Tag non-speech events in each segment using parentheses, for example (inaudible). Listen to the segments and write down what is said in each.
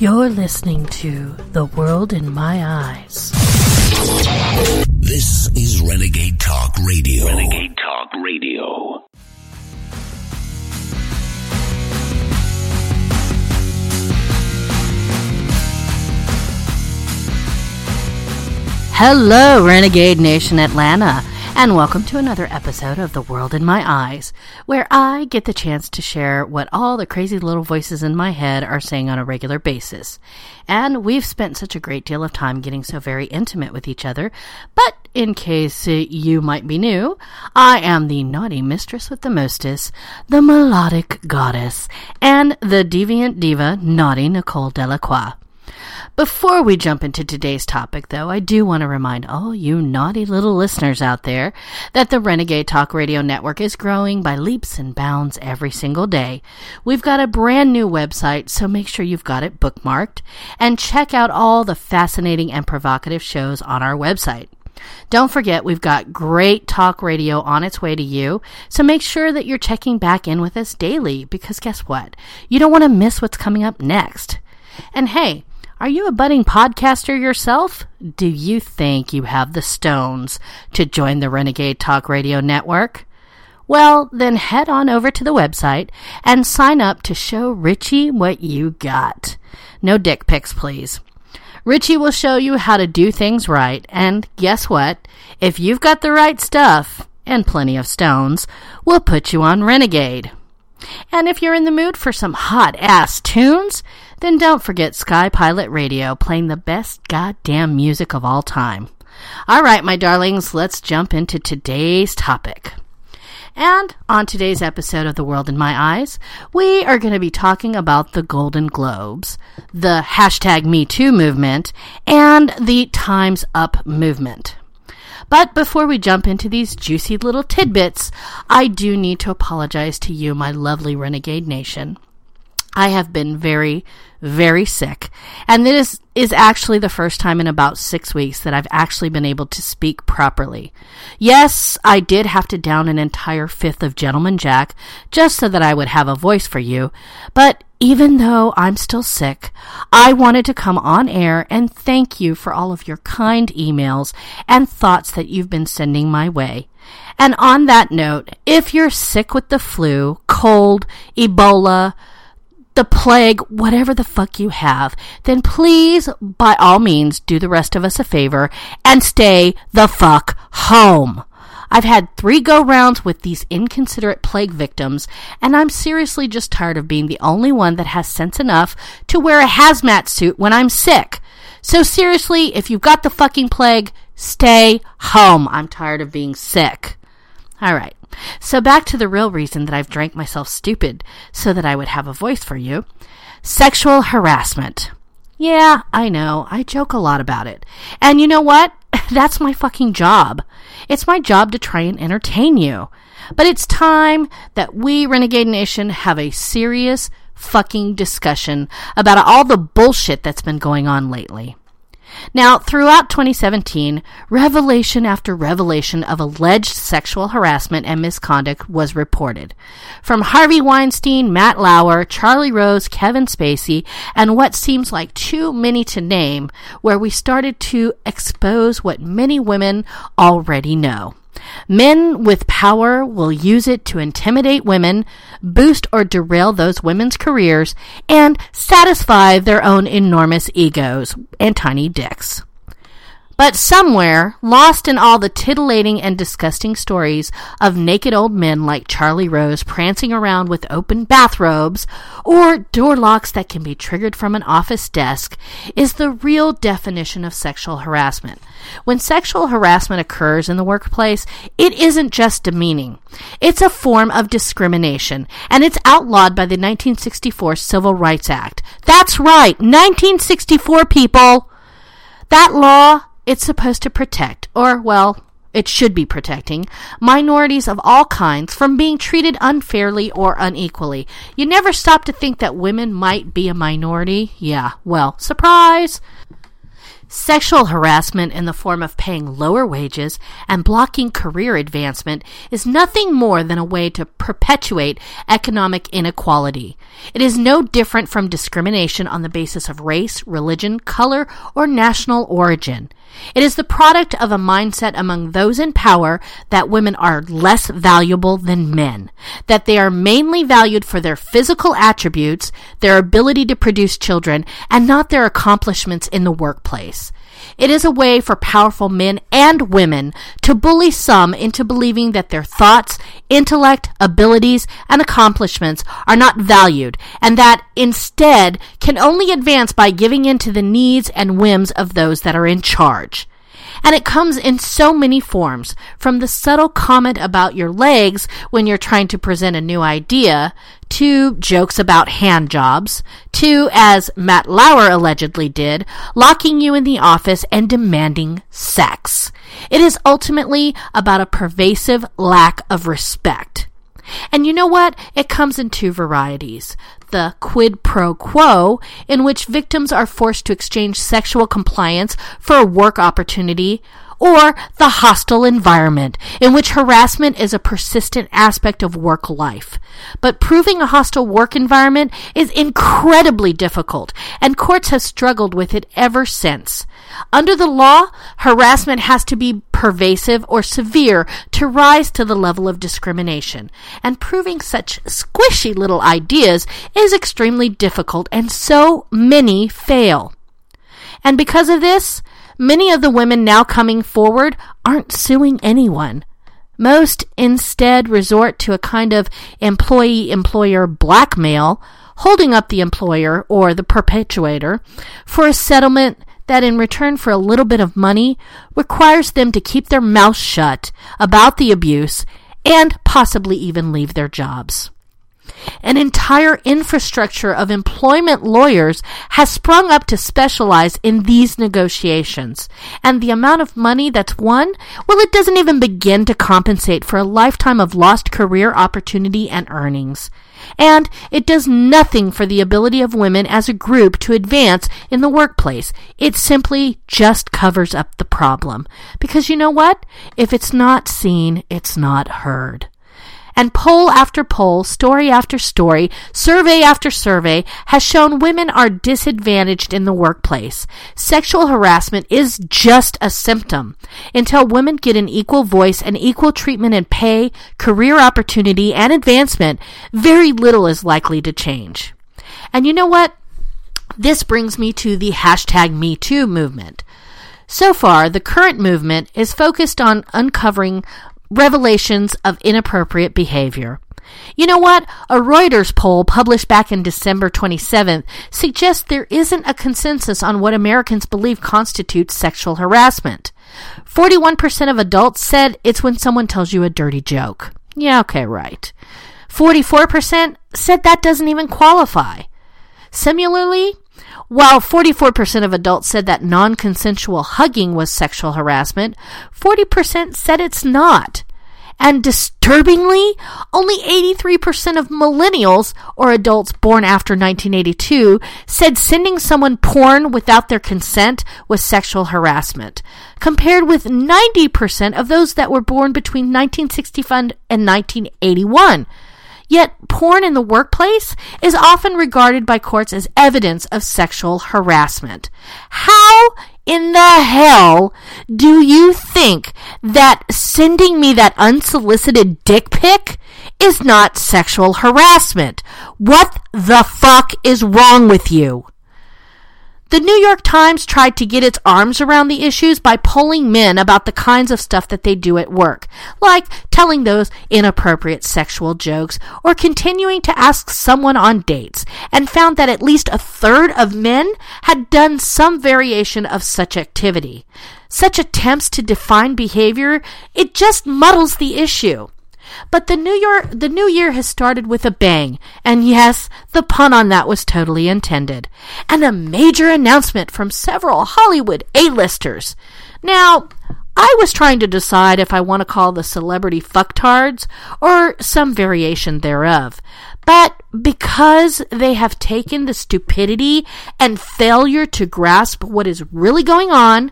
You're listening to The World in My Eyes. This is Renegade Talk Radio. Renegade Talk Radio. Hello, Renegade Nation Atlanta, and welcome to another episode of The World in My Eyes, where I get the chance to share what all the crazy little voices in my head are saying on a regular basis. And we've spent such a great deal of time getting so very intimate with each other, but in case you might be new, I am the naughty mistress with the mostest, the melodic goddess, and the deviant diva, naughty Nicole Delacroix. Before we jump into today's topic, though, I do want to remind all you naughty little listeners out there that the Renegade Talk Radio Network is growing by leaps and bounds every single day. We've got a brand new website, so make sure you've got it bookmarked and check out all the fascinating and provocative shows on our website. Don't forget, we've got great talk radio on its way to you, so make sure that you're checking back in with us daily because guess what? You don't want to miss what's coming up next. And hey, are you a budding podcaster yourself? Do you think you have the stones to join the Renegade Talk Radio Network? Well, then head on over to the website and sign up to show Richie what you got. No dick pics, please. Richie will show you how to do things right, and guess what? If you've got the right stuff, and plenty of stones, we'll put you on Renegade. And if you're in the mood for some hot ass tunes, then don't forget Sky Pilot Radio playing the best goddamn music of all time. All right, my darlings, let's jump into today's topic. And on today's episode of The World in My Eyes, we are going to be talking about the Golden Globes, the hashtag MeToo movement, and the Time's Up movement. But before we jump into these juicy little tidbits, I do need to apologize to you, my lovely Renegade Nation. I have been very, very sick. And this is actually the first time in about six weeks that I've actually been able to speak properly. Yes, I did have to down an entire fifth of Gentleman Jack just so that I would have a voice for you. But even though I'm still sick, I wanted to come on air and thank you for all of your kind emails and thoughts that you've been sending my way. And on that note, if you're sick with the flu, cold, Ebola, the plague, whatever the fuck you have, then please, by all means, do the rest of us a favor and stay the fuck home. I've had three go rounds with these inconsiderate plague victims, and I'm seriously just tired of being the only one that has sense enough to wear a hazmat suit when I'm sick. So seriously, if you've got the fucking plague, stay home. I'm tired of being sick. All right. So back to the real reason that I've drank myself stupid so that I would have a voice for you. Sexual harassment. Yeah, I know. I joke a lot about it. And you know what? (laughs) That's my fucking job. It's my job to try and entertain you. But it's time that we, Renegade Nation, have a serious fucking discussion about all the bullshit that's been going on lately. Now, throughout 2017, revelation after revelation of alleged sexual harassment and misconduct was reported. From Harvey Weinstein, Matt Lauer, Charlie Rose, Kevin Spacey, and what seems like too many to name, where we started to expose what many women already know. Men with power will use it to intimidate women, boost or derail those women's careers, and satisfy their own enormous egos and tiny dicks. But somewhere, lost in all the titillating and disgusting stories of naked old men like Charlie Rose prancing around with open bathrobes, or door locks that can be triggered from an office desk, is the real definition of sexual harassment. When sexual harassment occurs in the workplace, it isn't just demeaning. It's a form of discrimination, and it's outlawed by the 1964 Civil Rights Act. That's right, 1964 people! That law it's supposed to protect, or, well, it should be protecting, minorities of all kinds from being treated unfairly or unequally. You never stop to think that women might be a minority? Yeah, well, surprise! Sexual harassment in the form of paying lower wages and blocking career advancement is nothing more than a way to perpetuate economic inequality. It is no different from discrimination on the basis of race, religion, color, or national origin. It is the product of a mindset among those in power that women are less valuable than men, that they are mainly valued for their physical attributes, their ability to produce children, and not their accomplishments in the workplace. It is a way for powerful men and women to bully some into believing that their thoughts, intellect, abilities, and accomplishments are not valued and that instead can only advance by giving in to the needs and whims of those that are in charge. And it comes in so many forms, from the subtle comment about your legs when you're trying to present a new idea, to jokes about hand jobs, to, as Matt Lauer allegedly did, locking you in the office and demanding sex. It is ultimately about a pervasive lack of respect. And you know what? It comes in two varieties. The quid pro quo, in which victims are forced to exchange sexual compliance for a work opportunity, or the hostile environment, in which harassment is a persistent aspect of work life. But proving a hostile work environment is incredibly difficult, and courts have struggled with it ever since. Under the law, harassment has to be pervasive or severe to rise to the level of discrimination, and proving such squishy little ideas is extremely difficult, and so many fail. And because of this, Many of the women now coming forward aren't suing anyone. Most instead resort to a kind of employee employer blackmail, holding up the employer or the perpetuator for a settlement that, in return for a little bit of money, requires them to keep their mouth shut about the abuse and possibly even leave their jobs. An entire infrastructure of employment lawyers has sprung up to specialize in these negotiations. And the amount of money that's won, well, it doesn't even begin to compensate for a lifetime of lost career opportunity and earnings. And it does nothing for the ability of women as a group to advance in the workplace. It simply just covers up the problem. Because you know what? If it's not seen, it's not heard. And poll after poll, story after story, survey after survey has shown women are disadvantaged in the workplace. Sexual harassment is just a symptom. Until women get an equal voice and equal treatment in pay, career opportunity, and advancement, very little is likely to change. And you know what? This brings me to the hashtag MeToo movement. So far, the current movement is focused on uncovering revelations of inappropriate behavior. You know what? A Reuters poll published back in December 27th suggests there isn't a consensus on what Americans believe constitutes sexual harassment. 41% of adults said it's when someone tells you a dirty joke. Yeah, okay, right. 44% said that doesn't even qualify. Similarly, while 44% of adults said that non consensual hugging was sexual harassment, 40% said it's not. And disturbingly, only 83% of millennials or adults born after 1982 said sending someone porn without their consent was sexual harassment, compared with 90% of those that were born between 1965 and 1981. Yet, porn in the workplace is often regarded by courts as evidence of sexual harassment. How in the hell do you think that sending me that unsolicited dick pic is not sexual harassment? What the fuck is wrong with you? The New York Times tried to get its arms around the issues by polling men about the kinds of stuff that they do at work, like telling those inappropriate sexual jokes or continuing to ask someone on dates, and found that at least a third of men had done some variation of such activity. Such attempts to define behavior, it just muddles the issue. But the new year, the new year has started with a bang, and yes, the pun on that was totally intended. And a major announcement from several Hollywood A-listers. Now, I was trying to decide if I want to call the celebrity fucktards or some variation thereof. But because they have taken the stupidity and failure to grasp what is really going on,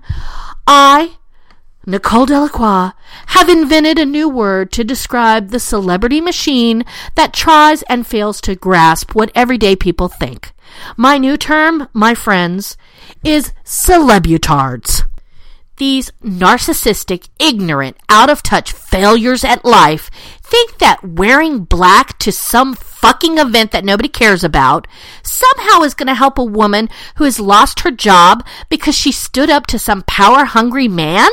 I, Nicole Delacroix, have invented a new word to describe the celebrity machine that tries and fails to grasp what everyday people think. My new term, my friends, is celebutards. These narcissistic, ignorant, out of touch failures at life think that wearing black to some fucking event that nobody cares about somehow is going to help a woman who has lost her job because she stood up to some power hungry man?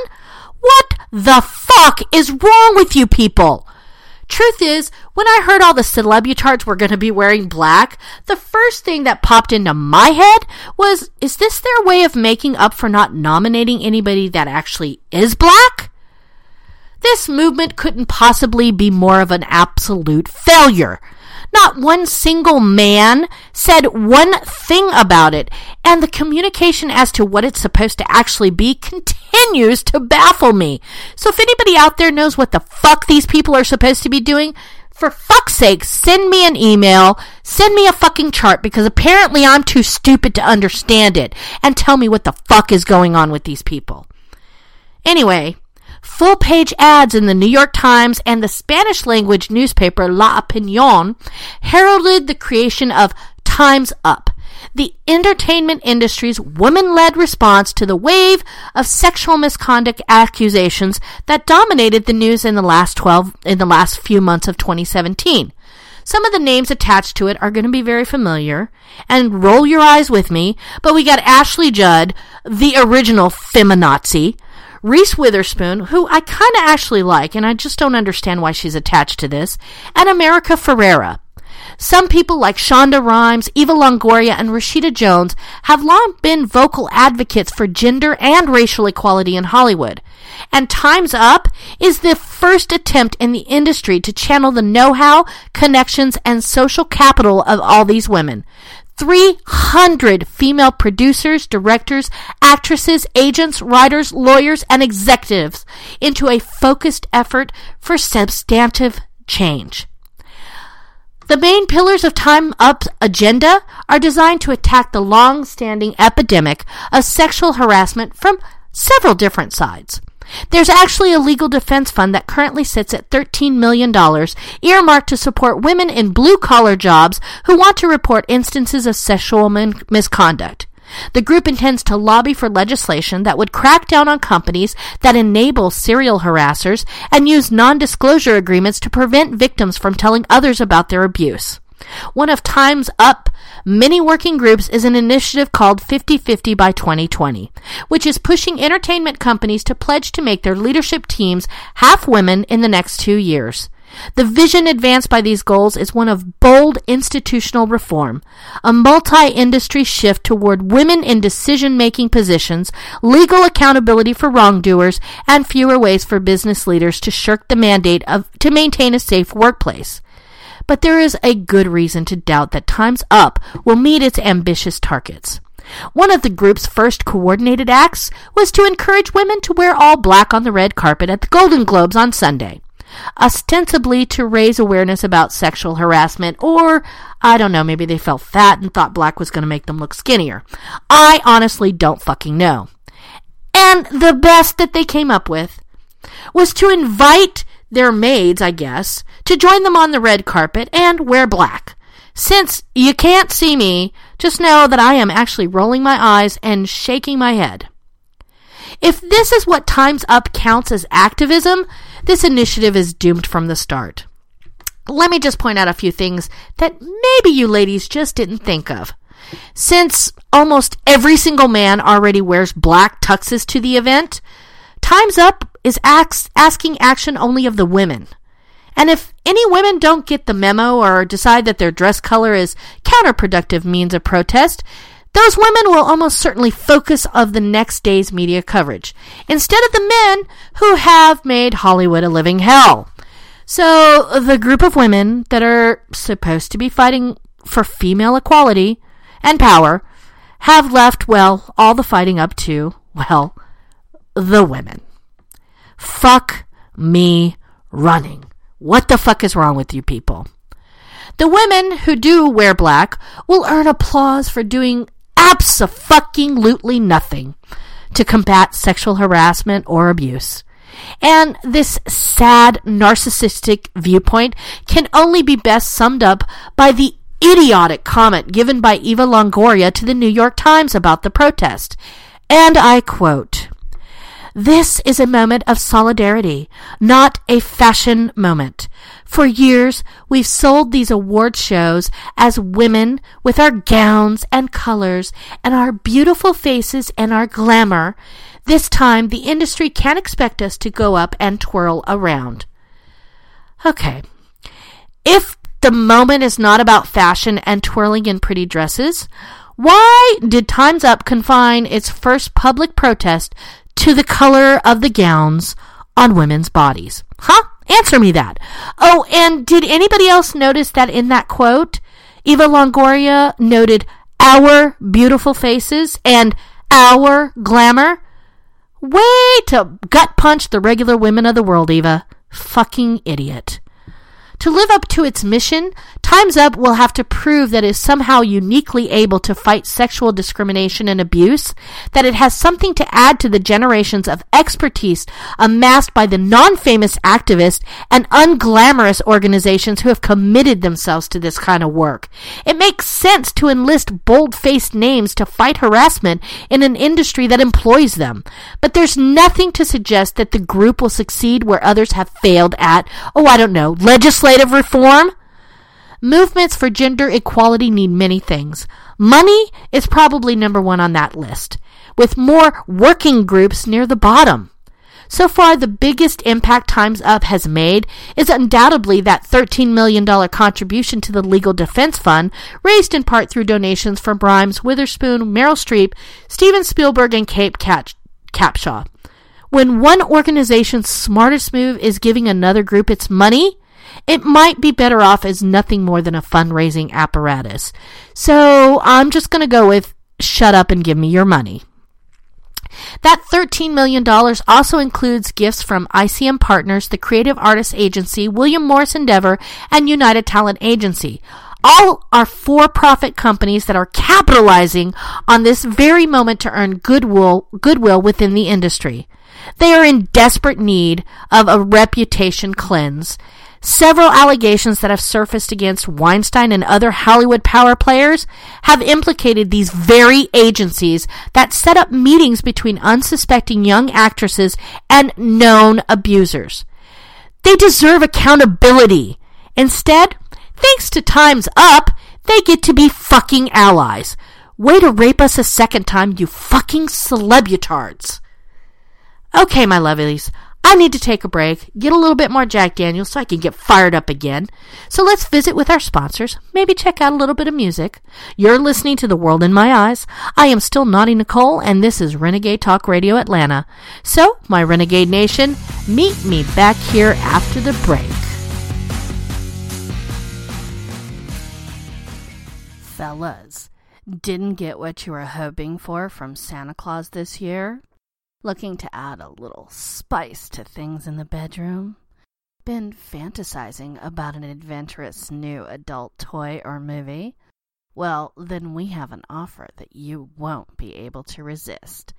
The fuck is wrong with you people? Truth is, when I heard all the celebutards were going to be wearing black, the first thing that popped into my head was, is this their way of making up for not nominating anybody that actually is black? This movement couldn't possibly be more of an absolute failure. Not one single man said one thing about it, and the communication as to what it's supposed to actually be continues to baffle me. So if anybody out there knows what the fuck these people are supposed to be doing, for fuck's sake, send me an email, send me a fucking chart because apparently I'm too stupid to understand it, and tell me what the fuck is going on with these people. Anyway, Full page ads in the New York Times and the Spanish language newspaper La Opinion heralded the creation of Time's Up, the entertainment industry's woman led response to the wave of sexual misconduct accusations that dominated the news in the last 12 in the last few months of 2017. Some of the names attached to it are going to be very familiar, and roll your eyes with me, but we got Ashley Judd, the original feminazi, Reese Witherspoon, who I kind of actually like, and I just don't understand why she's attached to this, and America Ferrera. Some people like Shonda Rhimes, Eva Longoria, and Rashida Jones have long been vocal advocates for gender and racial equality in Hollywood. And Time's Up is the first attempt in the industry to channel the know-how, connections, and social capital of all these women. 300 female producers, directors, actresses, agents, writers, lawyers, and executives into a focused effort for substantive change. The main pillars of Time Up's agenda are designed to attack the long standing epidemic of sexual harassment from several different sides. There's actually a legal defense fund that currently sits at $13 million, earmarked to support women in blue collar jobs who want to report instances of sexual misconduct. The group intends to lobby for legislation that would crack down on companies that enable serial harassers and use non disclosure agreements to prevent victims from telling others about their abuse. One of Time's Up many working groups is an initiative called 50-50 by 2020, which is pushing entertainment companies to pledge to make their leadership teams half women in the next two years. The vision advanced by these goals is one of bold institutional reform, a multi-industry shift toward women in decision-making positions, legal accountability for wrongdoers, and fewer ways for business leaders to shirk the mandate of to maintain a safe workplace but there is a good reason to doubt that Time's Up will meet its ambitious targets. One of the group's first coordinated acts was to encourage women to wear all black on the red carpet at the Golden Globes on Sunday, ostensibly to raise awareness about sexual harassment, or I don't know, maybe they felt fat and thought black was going to make them look skinnier. I honestly don't fucking know. And the best that they came up with was to invite their maids, I guess, to join them on the red carpet and wear black. Since you can't see me, just know that I am actually rolling my eyes and shaking my head. If this is what Time's Up counts as activism, this initiative is doomed from the start. Let me just point out a few things that maybe you ladies just didn't think of. Since almost every single man already wears black tuxes to the event, Time's Up is asking action only of the women. And if any women don't get the memo or decide that their dress color is counterproductive means of protest, those women will almost certainly focus of the next day's media coverage instead of the men who have made Hollywood a living hell. So the group of women that are supposed to be fighting for female equality and power have left, well, all the fighting up to, well, the women. Fuck me running. What the fuck is wrong with you people? The women who do wear black will earn applause for doing absolutely nothing to combat sexual harassment or abuse. And this sad, narcissistic viewpoint can only be best summed up by the idiotic comment given by Eva Longoria to the New York Times about the protest. And I quote, this is a moment of solidarity, not a fashion moment. For years, we've sold these award shows as women with our gowns and colors and our beautiful faces and our glamour. This time, the industry can't expect us to go up and twirl around. Okay. If the moment is not about fashion and twirling in pretty dresses, why did Time's Up confine its first public protest to the color of the gowns on women's bodies? Huh? Answer me that. Oh, and did anybody else notice that in that quote, Eva Longoria noted our beautiful faces and our glamour? Way to gut punch the regular women of the world, Eva. Fucking idiot. To live up to its mission, Time's Up will have to prove that it is somehow uniquely able to fight sexual discrimination and abuse, that it has something to add to the generations of expertise amassed by the non-famous activists and unglamorous organizations who have committed themselves to this kind of work. It makes sense to enlist bold-faced names to fight harassment in an industry that employs them. But there's nothing to suggest that the group will succeed where others have failed at, oh, I don't know, legislative legislative reform? Movements for gender equality need many things. Money is probably number one on that list, with more working groups near the bottom. So far, the biggest impact Time's Up has made is undoubtedly that $13 million contribution to the Legal Defense Fund, raised in part through donations from Rhimes, Witherspoon, Meryl Streep, Steven Spielberg, and Kate Capshaw. When one organization's smartest move is giving another group its money, it might be better off as nothing more than a fundraising apparatus. So I'm just going to go with shut up and give me your money. That $13 million also includes gifts from ICM Partners, the Creative Artists Agency, William Morris Endeavor, and United Talent Agency. All are for profit companies that are capitalizing on this very moment to earn goodwill, goodwill within the industry. They are in desperate need of a reputation cleanse Several allegations that have surfaced against Weinstein and other Hollywood power players have implicated these very agencies that set up meetings between unsuspecting young actresses and known abusers. They deserve accountability. Instead, thanks to Time's Up, they get to be fucking allies. Way to rape us a second time, you fucking celebutards. Okay, my lovelies. I need to take a break, get a little bit more Jack Daniels so I can get fired up again. So let's visit with our sponsors, maybe check out a little bit of music. You're listening to The World in My Eyes. I am still Naughty Nicole, and this is Renegade Talk Radio Atlanta. So, my Renegade Nation, meet me back here after the break. Fellas, didn't get what you were hoping for from Santa Claus this year? Looking to add a little spice to things in the bedroom? Been fantasizing about an adventurous new adult toy or movie? Well, then we have an offer that you won't be able to resist.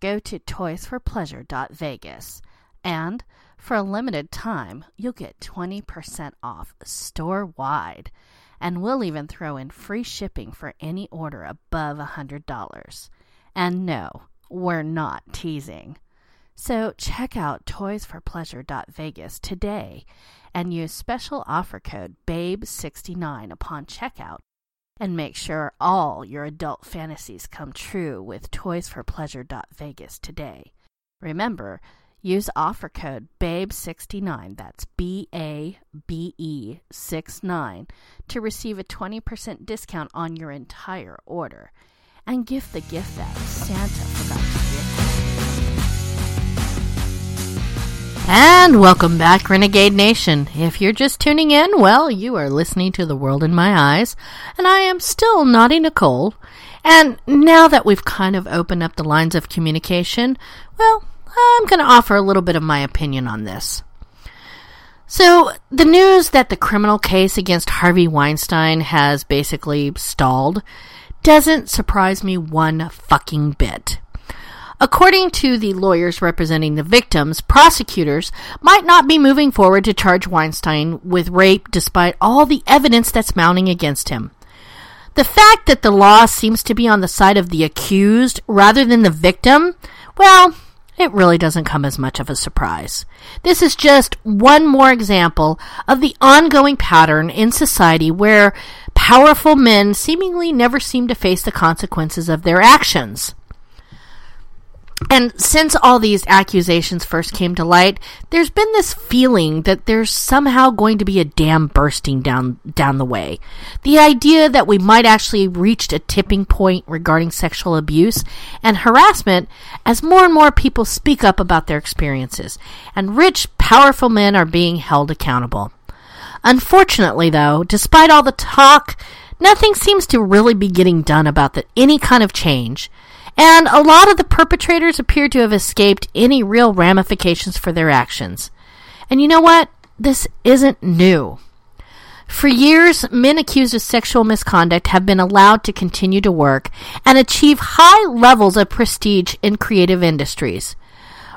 Go to toysforpleasure.vegas and for a limited time, you'll get 20% off store wide. And we'll even throw in free shipping for any order above $100. And no, we're not teasing. So check out toysforpleasure.vegas today and use special offer code BABE69 upon checkout and make sure all your adult fantasies come true with toysforpleasure.vegas today. Remember, use offer code BABE69, that's B A B E 69, to receive a 20% discount on your entire order and gift the gift that Santa forgot to give. And welcome back, Renegade Nation. If you're just tuning in, well, you are listening to The World in My Eyes, and I am still Naughty Nicole. And now that we've kind of opened up the lines of communication, well, I'm going to offer a little bit of my opinion on this. So, the news that the criminal case against Harvey Weinstein has basically stalled doesn't surprise me one fucking bit. According to the lawyers representing the victims, prosecutors might not be moving forward to charge Weinstein with rape despite all the evidence that's mounting against him. The fact that the law seems to be on the side of the accused rather than the victim, well, it really doesn't come as much of a surprise. This is just one more example of the ongoing pattern in society where powerful men seemingly never seem to face the consequences of their actions. And since all these accusations first came to light, there's been this feeling that there's somehow going to be a dam bursting down down the way. The idea that we might actually reached a tipping point regarding sexual abuse and harassment as more and more people speak up about their experiences, and rich, powerful men are being held accountable. Unfortunately, though, despite all the talk, nothing seems to really be getting done about the, any kind of change and a lot of the perpetrators appear to have escaped any real ramifications for their actions. And you know what? This isn't new. For years, men accused of sexual misconduct have been allowed to continue to work and achieve high levels of prestige in creative industries.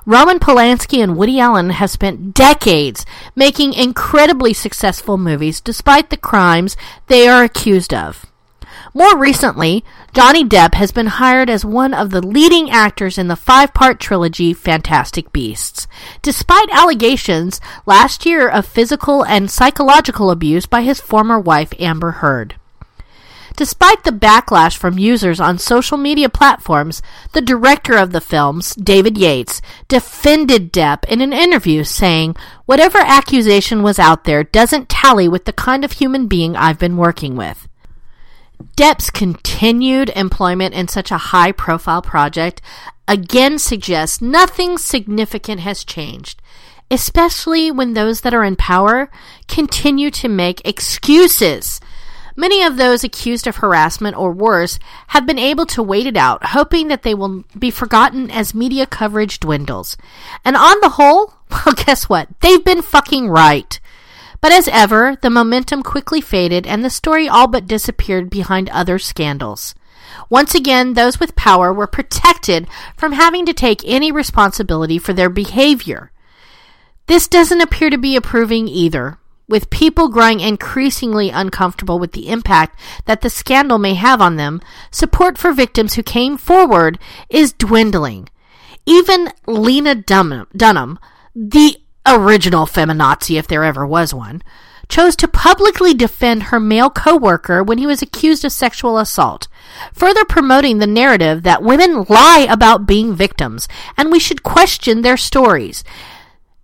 Roman Polanski and Woody Allen have spent decades making incredibly successful movies despite the crimes they are accused of. More recently, Johnny Depp has been hired as one of the leading actors in the five part trilogy Fantastic Beasts, despite allegations last year of physical and psychological abuse by his former wife Amber Heard. Despite the backlash from users on social media platforms, the director of the films, David Yates, defended Depp in an interview saying, Whatever accusation was out there doesn't tally with the kind of human being I've been working with. Depp's continued employment in such a high profile project again suggests nothing significant has changed, especially when those that are in power continue to make excuses. Many of those accused of harassment or worse have been able to wait it out, hoping that they will be forgotten as media coverage dwindles. And on the whole, (laughs) well, guess what? They've been fucking right. But as ever, the momentum quickly faded and the story all but disappeared behind other scandals. Once again, those with power were protected from having to take any responsibility for their behavior. This doesn't appear to be approving either, with people growing increasingly uncomfortable with the impact that the scandal may have on them, support for victims who came forward is dwindling. Even Lena Dunham, the original feminazi, if there ever was one, chose to publicly defend her male coworker when he was accused of sexual assault, further promoting the narrative that women lie about being victims and we should question their stories.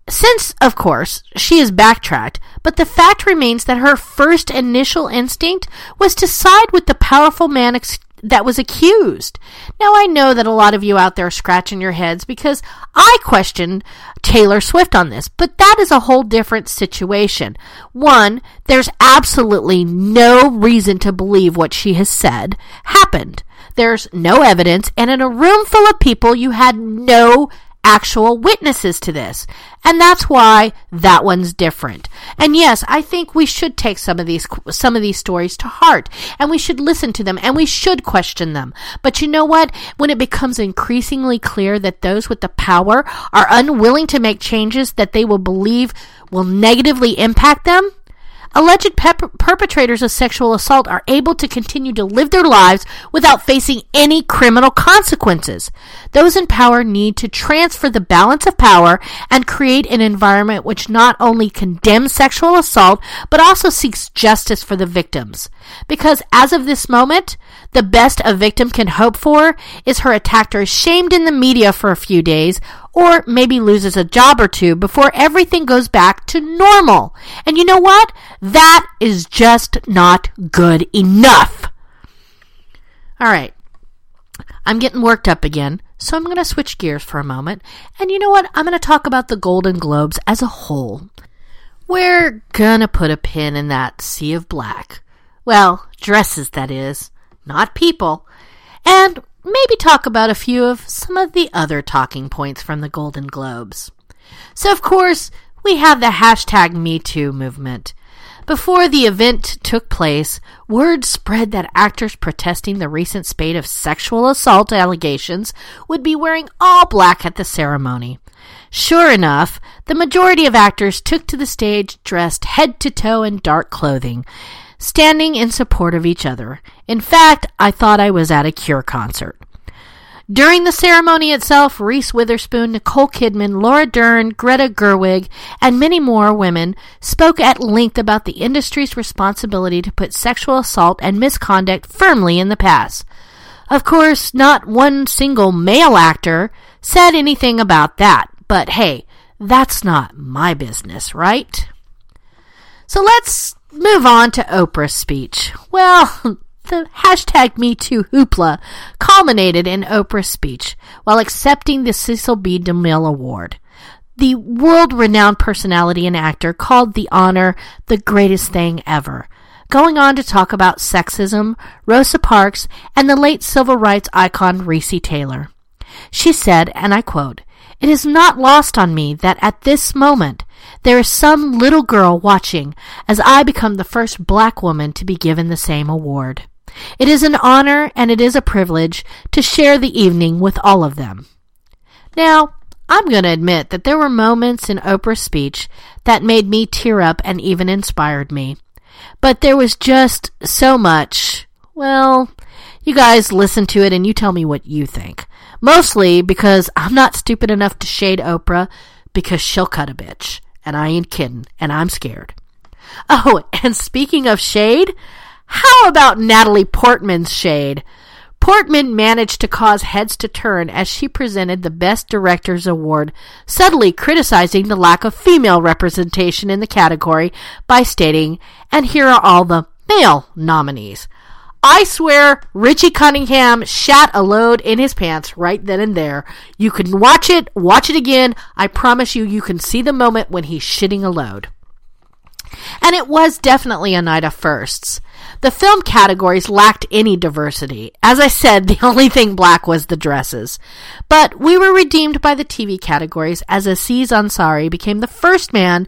Since, of course, she is backtracked, but the fact remains that her first initial instinct was to side with the powerful man ex- that was accused. Now, I know that a lot of you out there are scratching your heads because I questioned Taylor Swift on this, but that is a whole different situation. One, there's absolutely no reason to believe what she has said happened. There's no evidence, and in a room full of people, you had no actual witnesses to this. And that's why that one's different. And yes, I think we should take some of these some of these stories to heart and we should listen to them and we should question them. But you know what? When it becomes increasingly clear that those with the power are unwilling to make changes that they will believe will negatively impact them, Alleged pep- perpetrators of sexual assault are able to continue to live their lives without facing any criminal consequences. Those in power need to transfer the balance of power and create an environment which not only condemns sexual assault, but also seeks justice for the victims. Because as of this moment, the best a victim can hope for is her attacker shamed in the media for a few days or maybe loses a job or two before everything goes back to normal. And you know what? That is just not good enough. All right. I'm getting worked up again, so I'm going to switch gears for a moment. And you know what? I'm going to talk about the Golden Globes as a whole. We're going to put a pin in that sea of black. Well, dresses, that is, not people. And maybe talk about a few of some of the other talking points from the Golden Globes. So, of course, we have the hashtag MeToo movement. Before the event took place, word spread that actors protesting the recent spate of sexual assault allegations would be wearing all black at the ceremony. Sure enough, the majority of actors took to the stage dressed head to toe in dark clothing, standing in support of each other. In fact, I thought I was at a Cure concert. During the ceremony itself, Reese Witherspoon, Nicole Kidman, Laura Dern, Greta Gerwig, and many more women spoke at length about the industry's responsibility to put sexual assault and misconduct firmly in the past. Of course, not one single male actor said anything about that, but hey, that's not my business, right? So let's move on to Oprah's speech. Well, (laughs) the hashtag MeToo hoopla culminated in Oprah's speech while accepting the Cecil B. DeMille Award. The world renowned personality and actor called the honor the greatest thing ever, going on to talk about sexism, Rosa Parks, and the late civil rights icon Recy Taylor. She said, and I quote, It is not lost on me that at this moment there is some little girl watching as I become the first black woman to be given the same award. It is an honor and it is a privilege to share the evening with all of them. Now, I'm going to admit that there were moments in Oprah's speech that made me tear up and even inspired me. But there was just so much. Well, you guys listen to it and you tell me what you think. Mostly because I'm not stupid enough to shade Oprah because she'll cut a bitch. And I ain't kidding. And I'm scared. Oh, and speaking of shade, how about Natalie Portman's shade? Portman managed to cause heads to turn as she presented the Best Director's Award, subtly criticizing the lack of female representation in the category by stating, and here are all the male nominees. I swear Richie Cunningham shat a load in his pants right then and there. You can watch it, watch it again. I promise you, you can see the moment when he's shitting a load. And it was definitely a night of firsts. The film categories lacked any diversity. As I said, the (laughs) only thing black was the dresses. But we were redeemed by the TV categories as Aziz Ansari became the first man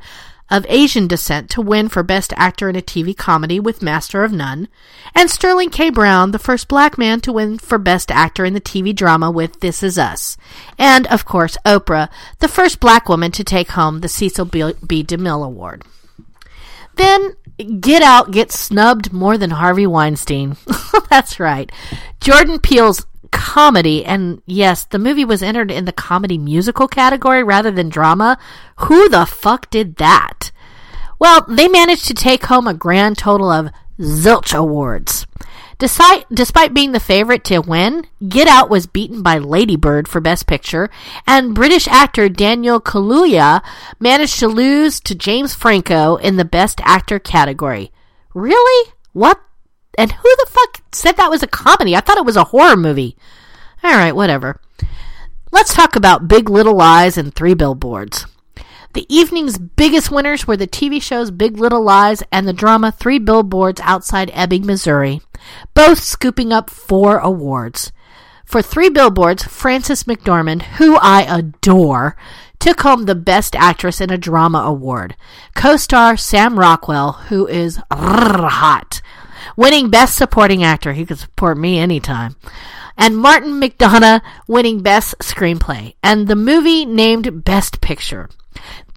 of Asian descent to win for Best Actor in a TV Comedy with Master of None, and Sterling K. Brown, the first black man to win for Best Actor in the TV drama with This Is Us, and, of course, Oprah, the first black woman to take home the Cecil B. DeMille Award. Then Get Out gets snubbed more than Harvey Weinstein. (laughs) That's right. Jordan Peele's comedy, and yes, the movie was entered in the comedy musical category rather than drama. Who the fuck did that? Well, they managed to take home a grand total of zilch awards. Despite, despite being the favorite to win, Get Out was beaten by Lady Bird for Best Picture, and British actor Daniel Kaluuya managed to lose to James Franco in the Best Actor category. Really? What? And who the fuck said that was a comedy? I thought it was a horror movie. Alright, whatever. Let's talk about Big Little Lies and Three Billboards. The evening's biggest winners were the TV shows Big Little Lies and the drama Three Billboards Outside Ebbing, Missouri, both scooping up four awards. For Three Billboards, Frances McDormand, who I adore, took home the Best Actress in a Drama Award. Co-star Sam Rockwell, who is hot, winning Best Supporting Actor. He could support me anytime and Martin McDonagh winning Best Screenplay, and the movie named Best Picture.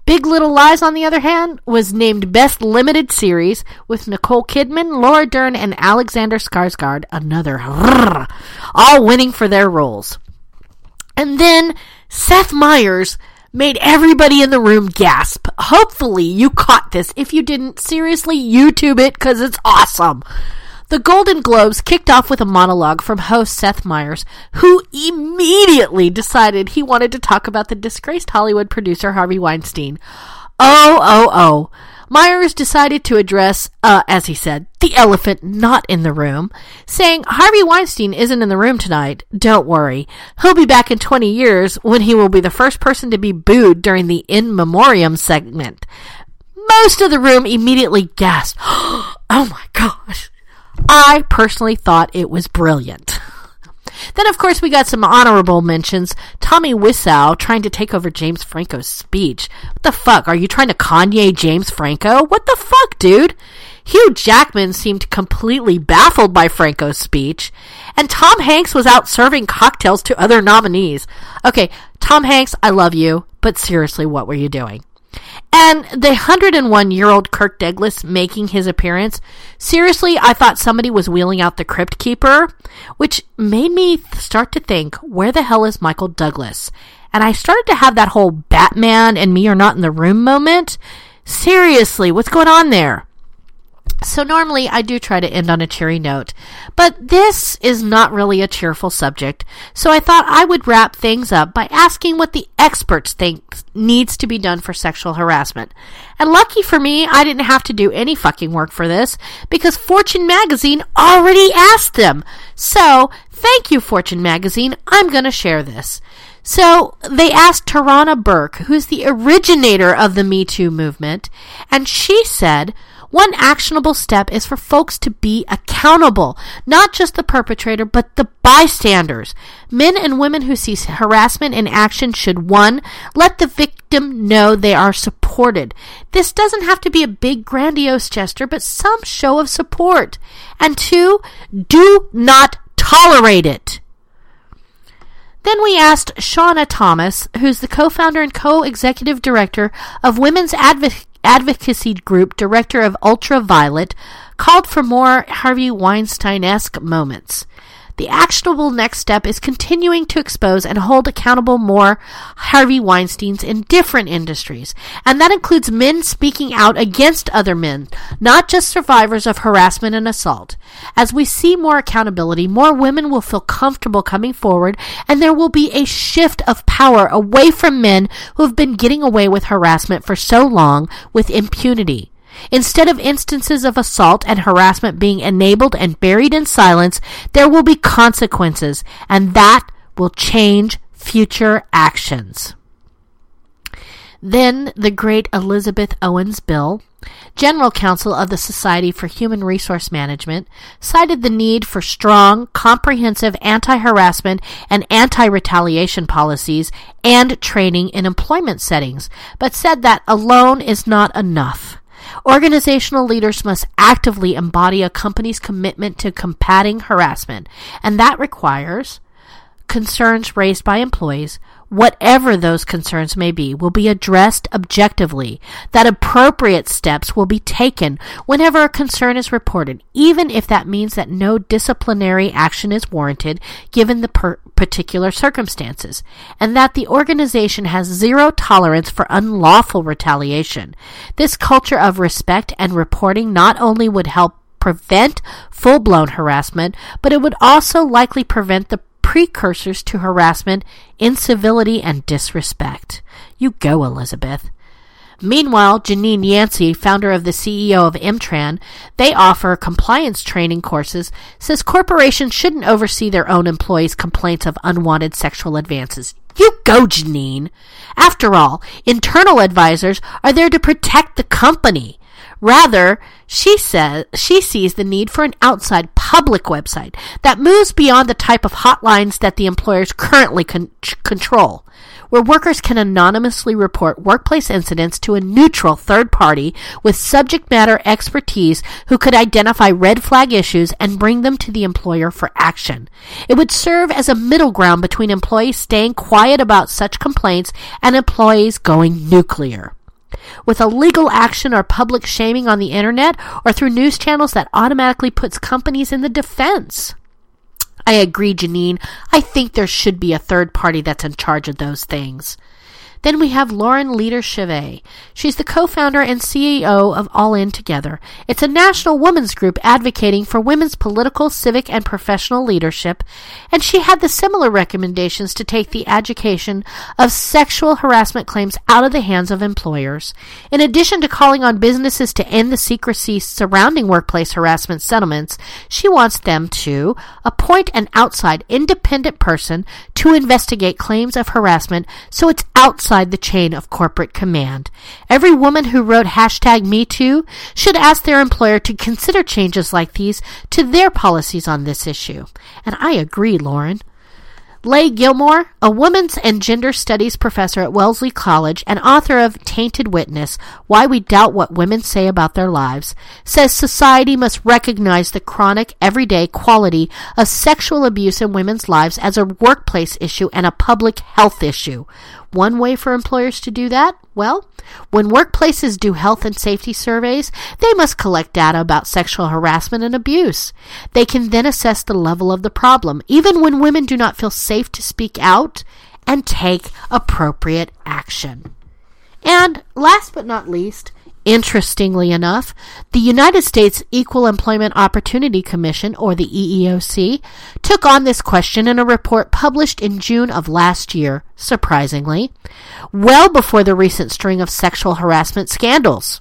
Big Little Lies, on the other hand, was named Best Limited Series with Nicole Kidman, Laura Dern, and Alexander Skarsgård, another, all winning for their roles. And then Seth Meyers made everybody in the room gasp. Hopefully you caught this. If you didn't, seriously, YouTube it because it's awesome. The Golden Globes kicked off with a monologue from host Seth Meyers, who immediately decided he wanted to talk about the disgraced Hollywood producer Harvey Weinstein. Oh, oh, oh. Meyers decided to address, uh, as he said, the elephant not in the room, saying Harvey Weinstein isn't in the room tonight. Don't worry. He'll be back in 20 years when he will be the first person to be booed during the in memoriam segment. Most of the room immediately gasped. (gasps) Oh my gosh. I personally thought it was brilliant. Then, of course, we got some honorable mentions. Tommy Wiseau trying to take over James Franco's speech. What the fuck? Are you trying to Kanye James Franco? What the fuck, dude? Hugh Jackman seemed completely baffled by Franco's speech, and Tom Hanks was out serving cocktails to other nominees. Okay, Tom Hanks, I love you, but seriously, what were you doing? And the 101 year old Kirk Douglas making his appearance, seriously, I thought somebody was wheeling out the Crypt Keeper, which made me start to think, where the hell is Michael Douglas? And I started to have that whole Batman and me are not in the room moment. Seriously, what's going on there? So normally I do try to end on a cheery note, but this is not really a cheerful subject, so I thought I would wrap things up by asking what the experts think needs to be done for sexual harassment. And lucky for me, I didn't have to do any fucking work for this, because Fortune Magazine already asked them. So, thank you Fortune Magazine, I'm gonna share this. So they asked Tarana Burke, who's the originator of the Me Too movement, and she said, one actionable step is for folks to be accountable, not just the perpetrator, but the bystanders. Men and women who see harassment in action should one, let the victim know they are supported. This doesn't have to be a big grandiose gesture, but some show of support. And two, do not tolerate it. Then we asked Shaunna Thomas, who's the co founder and co executive director of Women's Advocacy advocacy group director of Ultraviolet called for more Harvey Weinstein esque moments. The actionable next step is continuing to expose and hold accountable more Harvey Weinsteins in different industries. And that includes men speaking out against other men, not just survivors of harassment and assault. As we see more accountability, more women will feel comfortable coming forward, and there will be a shift of power away from men who have been getting away with harassment for so long with impunity. Instead of instances of assault and harassment being enabled and buried in silence, there will be consequences, and that will change future actions. Then the great Elizabeth Owens Bill, General Counsel of the Society for Human Resource Management, cited the need for strong, comprehensive anti harassment and anti retaliation policies and training in employment settings, but said that alone is not enough. Organizational leaders must actively embody a company's commitment to combating harassment, and that requires concerns raised by employees, whatever those concerns may be, will be addressed objectively, that appropriate steps will be taken whenever a concern is reported, even if that means that no disciplinary action is warranted given the per- particular circumstances, and that the organization has zero tolerance for unlawful retaliation. This culture of respect and reporting not only would help prevent full blown harassment, but it would also likely prevent the precursors to harassment, incivility, and disrespect. You go, Elizabeth. Meanwhile, Janine Yancey, founder of the CEO of Emtrain, they offer compliance training courses, says corporations shouldn't oversee their own employees' complaints of unwanted sexual advances. You go, Janine. After all, internal advisors are there to protect the company. Rather, she says she sees the need for an outside public website that moves beyond the type of hotlines that the employers currently con- control, where workers can anonymously report workplace incidents to a neutral third party with subject matter expertise who could identify red flag issues and bring them to the employer for action. It would serve as a middle ground between employees staying quiet about such complaints and employees going nuclear with a legal action or public shaming on the internet or through news channels that automatically puts companies in the defense. I agree, Janine. I think there should be a third party that's in charge of those things. Then we have Lauren Leader Chivée. She's the co-founder and CEO of All In Together. It's a national women's group advocating for women's political, civic, and professional leadership, and she had the similar recommendations to take the education of sexual harassment claims out of the hands of employers. In addition to calling on businesses to end the secrecy surrounding workplace harassment settlements, she wants them to appoint an outside independent person to investigate claims of harassment so it's outside outside the chain of corporate command. Every woman who wrote hashtag MeToo should ask their employer to consider changes like these to their policies on this issue. And I agree, Lauren. Leigh Gilmore, a women's and gender studies professor at Wellesley College and author of Tainted Witness Why We Doubt What Women Say About Their Lives, says society must recognize the chronic, everyday quality of sexual abuse in women's lives as a workplace issue and a public health issue. One way for employers to do that? Well, when workplaces do health and safety surveys, they must collect data about sexual harassment and abuse. They can then assess the level of the problem, even when women do not feel safe to speak out, and take appropriate action. And last but not least, Interestingly enough, the United States Equal Employment Opportunity Commission, or the EEOC, took on this question in a report published in June of last year, surprisingly, well before the recent string of sexual harassment scandals.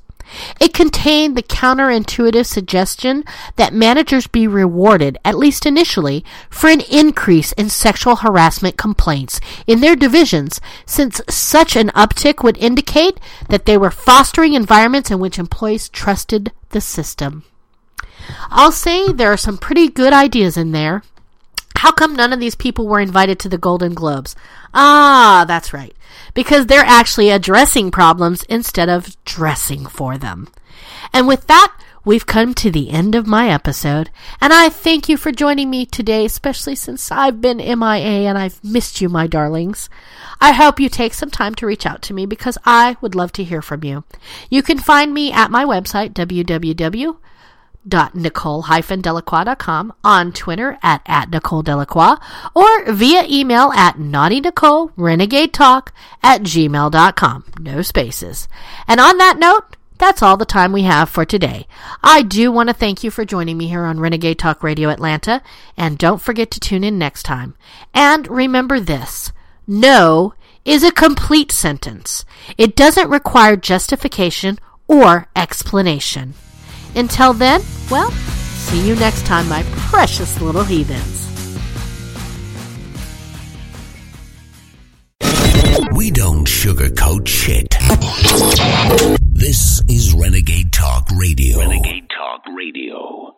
It contained the counterintuitive suggestion that managers be rewarded, at least initially, for an increase in sexual harassment complaints in their divisions, since such an uptick would indicate that they were fostering environments in which employees trusted the system. I'll say there are some pretty good ideas in there. How come none of these people were invited to the Golden Globes? Ah, that's right because they're actually addressing problems instead of dressing for them. And with that, we've come to the end of my episode, and I thank you for joining me today, especially since I've been MIA and I've missed you, my darlings. I hope you take some time to reach out to me because I would love to hear from you. You can find me at my website, www nicole-delacroix.com, on Twitter at, at Nicole Delacroix, or via email at naughtynicole renegade talk at gmail.com. No spaces. And on that note, that's all the time we have for today. I do want to thank you for joining me here on Renegade Talk Radio Atlanta, and don't forget to tune in next time. And remember this no is a complete sentence, it doesn't require justification or explanation. Until then, well, see you next time, my precious little heathens. We don't sugarcoat shit. This is Renegade Talk Radio. Renegade Talk Radio.